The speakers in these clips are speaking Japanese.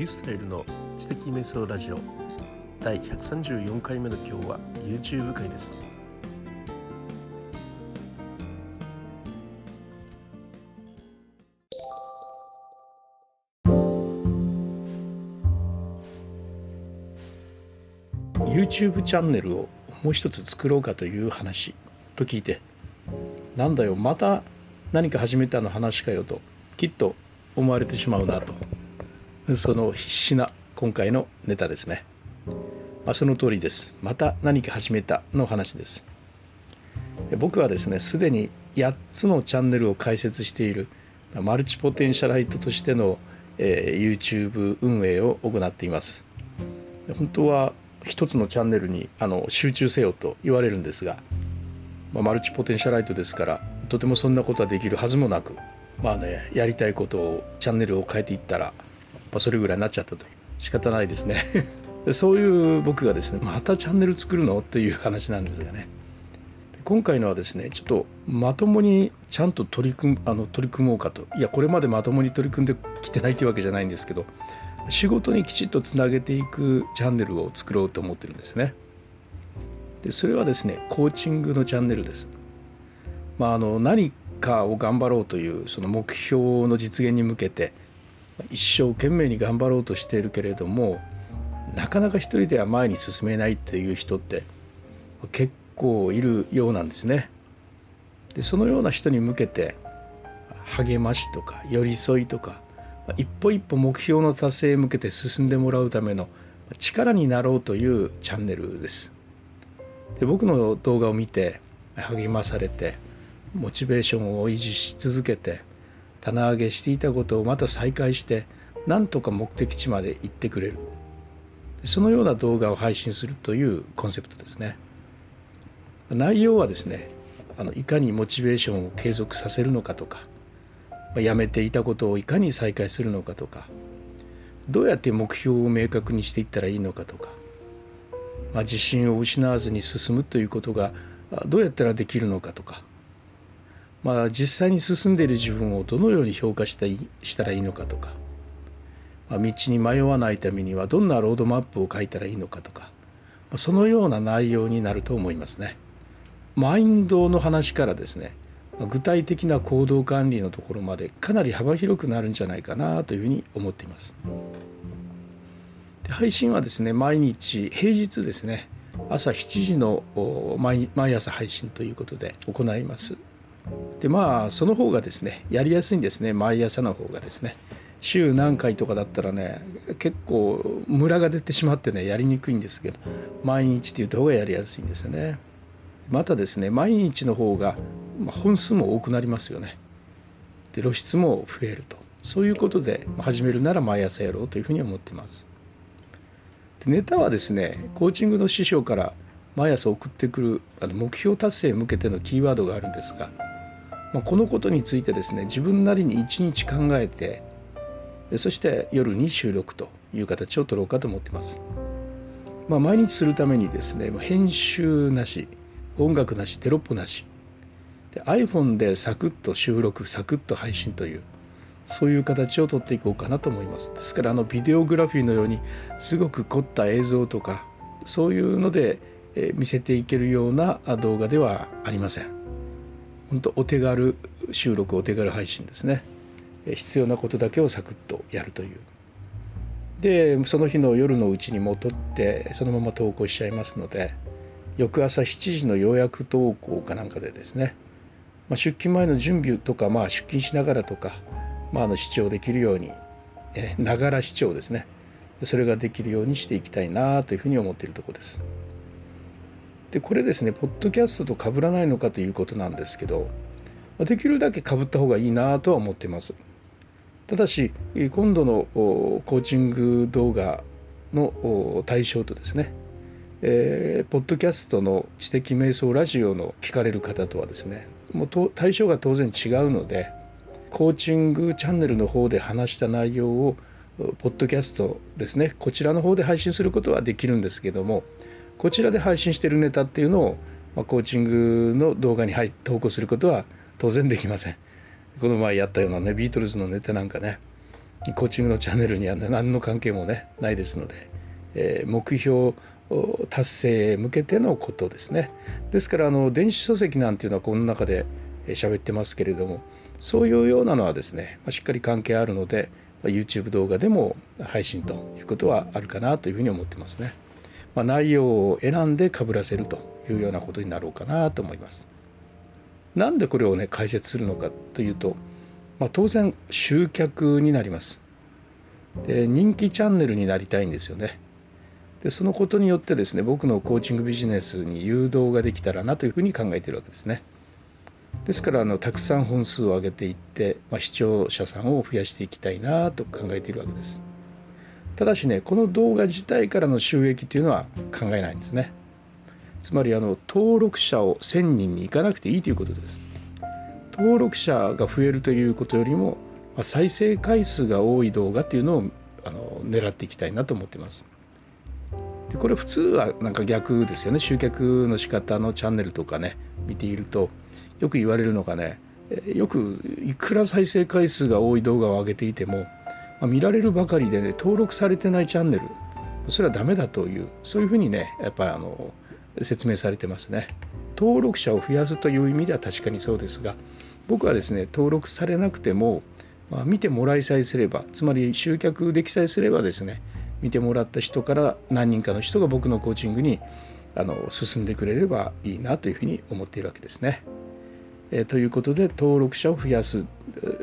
イスラエルの知的瞑想ラジオ。第134回目の今日は YouTube 会です。ユーチューブチャンネルをもう一つ作ろうかという話と聞いてなんだよまた何か始めたの話かよときっと思われてしまうなと。その必死な今回のネタですね、まあ、その通りです。また何か始めたの話です。僕はですねすでに8つのチャンネルを開設しているマルチポテンシャライトとしての、えー、YouTube 運営を行っています。本当は一つのチャンネルにあの集中せよと言われるんですが、まあ、マルチポテンシャライトですからとてもそんなことはできるはずもなくまあねやりたいことをチャンネルを変えていったら、まあ、それぐらいになっちゃったという。仕方ないですね。そういう僕がですねまたチャンネル作るのという話なんですがね。今回のはですねちょっとまともにちゃんと取り組むあの取り組もうかと。いやこれまでまともに取り組んできてないというわけじゃないんですけど仕事にきちっとつなげていくチャンネルを作ろうと思ってるんですね。でそれはですねコーチングのチャンネルです。まああの何かを頑張ろうというその目標の実現に向けて一生懸命に頑張ろうとしているけれどもなかなか一人では前に進めないっていう人って結構いるようなんですね。でそのような人に向けて励ましとか寄り添いとか一歩一歩目標の達成へ向けて進んでもらうための力になろうというチャンネルです。で僕の動画を見て励まされてモチベーションを維持し続けて棚上げしていたことをまた再開してなんとか目的地まで行ってくれる。そのような動画を配信するというコンセプトですね。内容はですねあのいかにモチベーションを継続させるのかとかやめていたことをいかに再開するのかとかどうやって目標を明確にしていったらいいのかとか、まあ、自信を失わずに進むということがどうやったらできるのかとかまあ、実際に進んでいる自分をどのように評価したいしたらいいのかとか、まあ、道に迷わないためにはどんなロードマップを書いたらいいのかとか、まあ、そのような内容になると思いますね。マインドの話からですね具体的な行動管理のところまでかなり幅広くなるんじゃないかなというふうに思っています。で配信はですね毎日平日ですね朝7時の毎朝配信ということで行います。でまあその方がですねやりやすいんですね。毎朝の方がですね。週何回とかだったらね結構ムラが出てしまってねやりにくいんですけど毎日って言った方がやりやすいんですよね。またですね毎日の方が本数も多くなりますよね。で露出も増えると。そういうことで始めるなら毎朝やろうというふうに思ってます。でネタはですねコーチングの師匠から毎朝送ってくるあの目標達成へ向けてのキーワードがあるんですがまあ、このことについてですね自分なりに一日考えてそして夜に収録という形を取ろうかと思ってます。まあ、毎日するためにですね編集なし音楽なしテロップなしで iPhone でサクッと収録サクッと配信というそういう形をとっていこうかなと思いますですからあのビデオグラフィーのようにすごく凝った映像とかそういうので見せていけるような動画ではありません本当お手軽収録お手軽配信ですね。必要なことだけをサクッとやるという。でその日の夜のうちにも撮ってそのまま投稿しちゃいますので翌朝7時の予約投稿かなんかでですね、まあ、出勤前の準備とか、まあ、出勤しながらとか、まあ、あの視聴できるようにながら視聴ですね。それができるようにしていきたいなというふうに思っているところです。でこれですねポッドキャストと被らないのかということなんですけどできるだけ被った方がいいなとは思ってます。ただし今度のコーチング動画の対象とですね、えー、ポッドキャストの知的瞑想ラジオの聞かれる方とはですねもう対象が当然違うのでコーチングチャンネルの方で話した内容をポッドキャストですねこちらの方で配信することはできるんですけどもこちらで配信しているネタっていうのを、まあ、コーチングの動画に投稿することは当然できません。この前やったようなねビートルズのネタなんかねコーチングのチャンネルには何の関係もねないですので、えー、目標達成へ向けてのことですねですからあの電子書籍なんていうのはこの中で喋ってますけれどもそういうようなのはですねましっかり関係あるので YouTube 動画でも配信ということはあるかなというふうに思ってますね。まあ、内容を選んでかぶらせるというようなことになろうかなと思います。なんでこれをね解説するのかというと、まあ、当然集客になります。で人気チャンネルになりたいんですよね。でそのことによってですね僕のコーチングビジネスに誘導ができたらなというふうに考えているわけですね。ですからあのたくさん本数を上げていって、まあ、視聴者さんを増やしていきたいなと考えているわけです。ただしねこの動画自体からの収益というのは考えないんですね。つまりあの登録者を1,000人に行かなくていいということです。登録者が増えるということよりも再生回数が多い動画っていうのをあの狙っていきたいなと思っています。でこれ普通はなんか逆ですよね集客の仕方のチャンネルとかね見ているとよく言われるのがねよくいくら再生回数が多い動画を上げていても、ま、見られるばかりでね登録されてないチャンネルそれはダメだというそういうふうにねやっぱりあの説明されてますね。登録者を増やすという意味では確かにそうですが僕はですね登録されなくても、まあ、見てもらいさえすればつまり集客できさえすればですね見てもらった人から何人かの人が僕のコーチングにあの進んでくれればいいなというふうに思っているわけですね。え、ということで登録者を増やす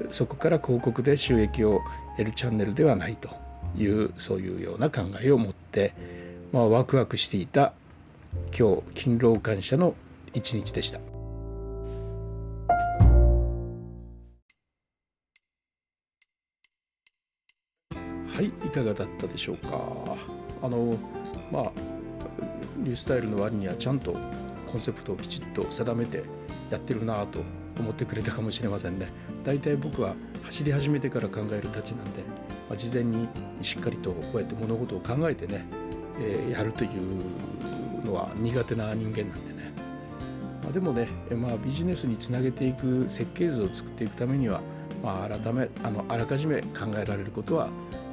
そこから広告で収益を得るチャンネルではないというそういうような考えを持って、まあ、ワクワクしていた今日勤労感謝の一日でした。はいいかがだったでしょうかあのまあリュースタイルの割にはちゃんとコンセプトをきちっと定めてやってるなと思ってくれたかもしれませんね大体僕は走り始めてから考えるたちなんで、まあ、事前にしっかりとこうやって物事を考えてね、えー、やるというのは苦手な人間なんでね、まあ、でもね、まあ、ビジネスにつなげていく設計図を作っていくためには、まあ、改めあのあらかじめ考えられることは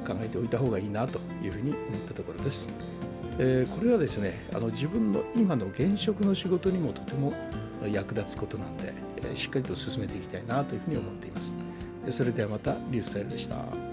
考えておいた方がいいなというふうに思ったところです。えー、これはですねあの自分の今の現職の仕事にもとても役立つことなんで、え、しっかりと進めていきたいなというふうに思っています。それではまたリュースタイルでした。